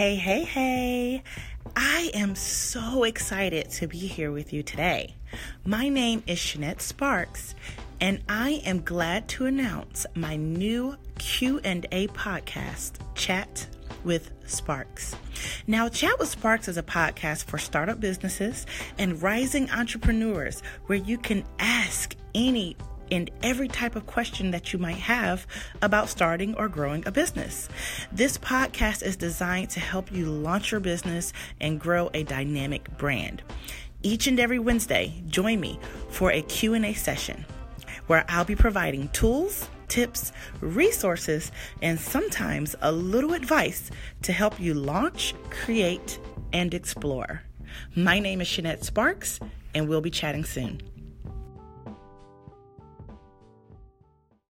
Hey, hey, hey. I am so excited to be here with you today. My name is Shanette Sparks, and I am glad to announce my new Q&A podcast, Chat with Sparks. Now, Chat with Sparks is a podcast for startup businesses and rising entrepreneurs where you can ask any and every type of question that you might have about starting or growing a business. This podcast is designed to help you launch your business and grow a dynamic brand. Each and every Wednesday, join me for a Q&A session where I'll be providing tools, tips, resources, and sometimes a little advice to help you launch, create, and explore. My name is Shanette Sparks, and we'll be chatting soon.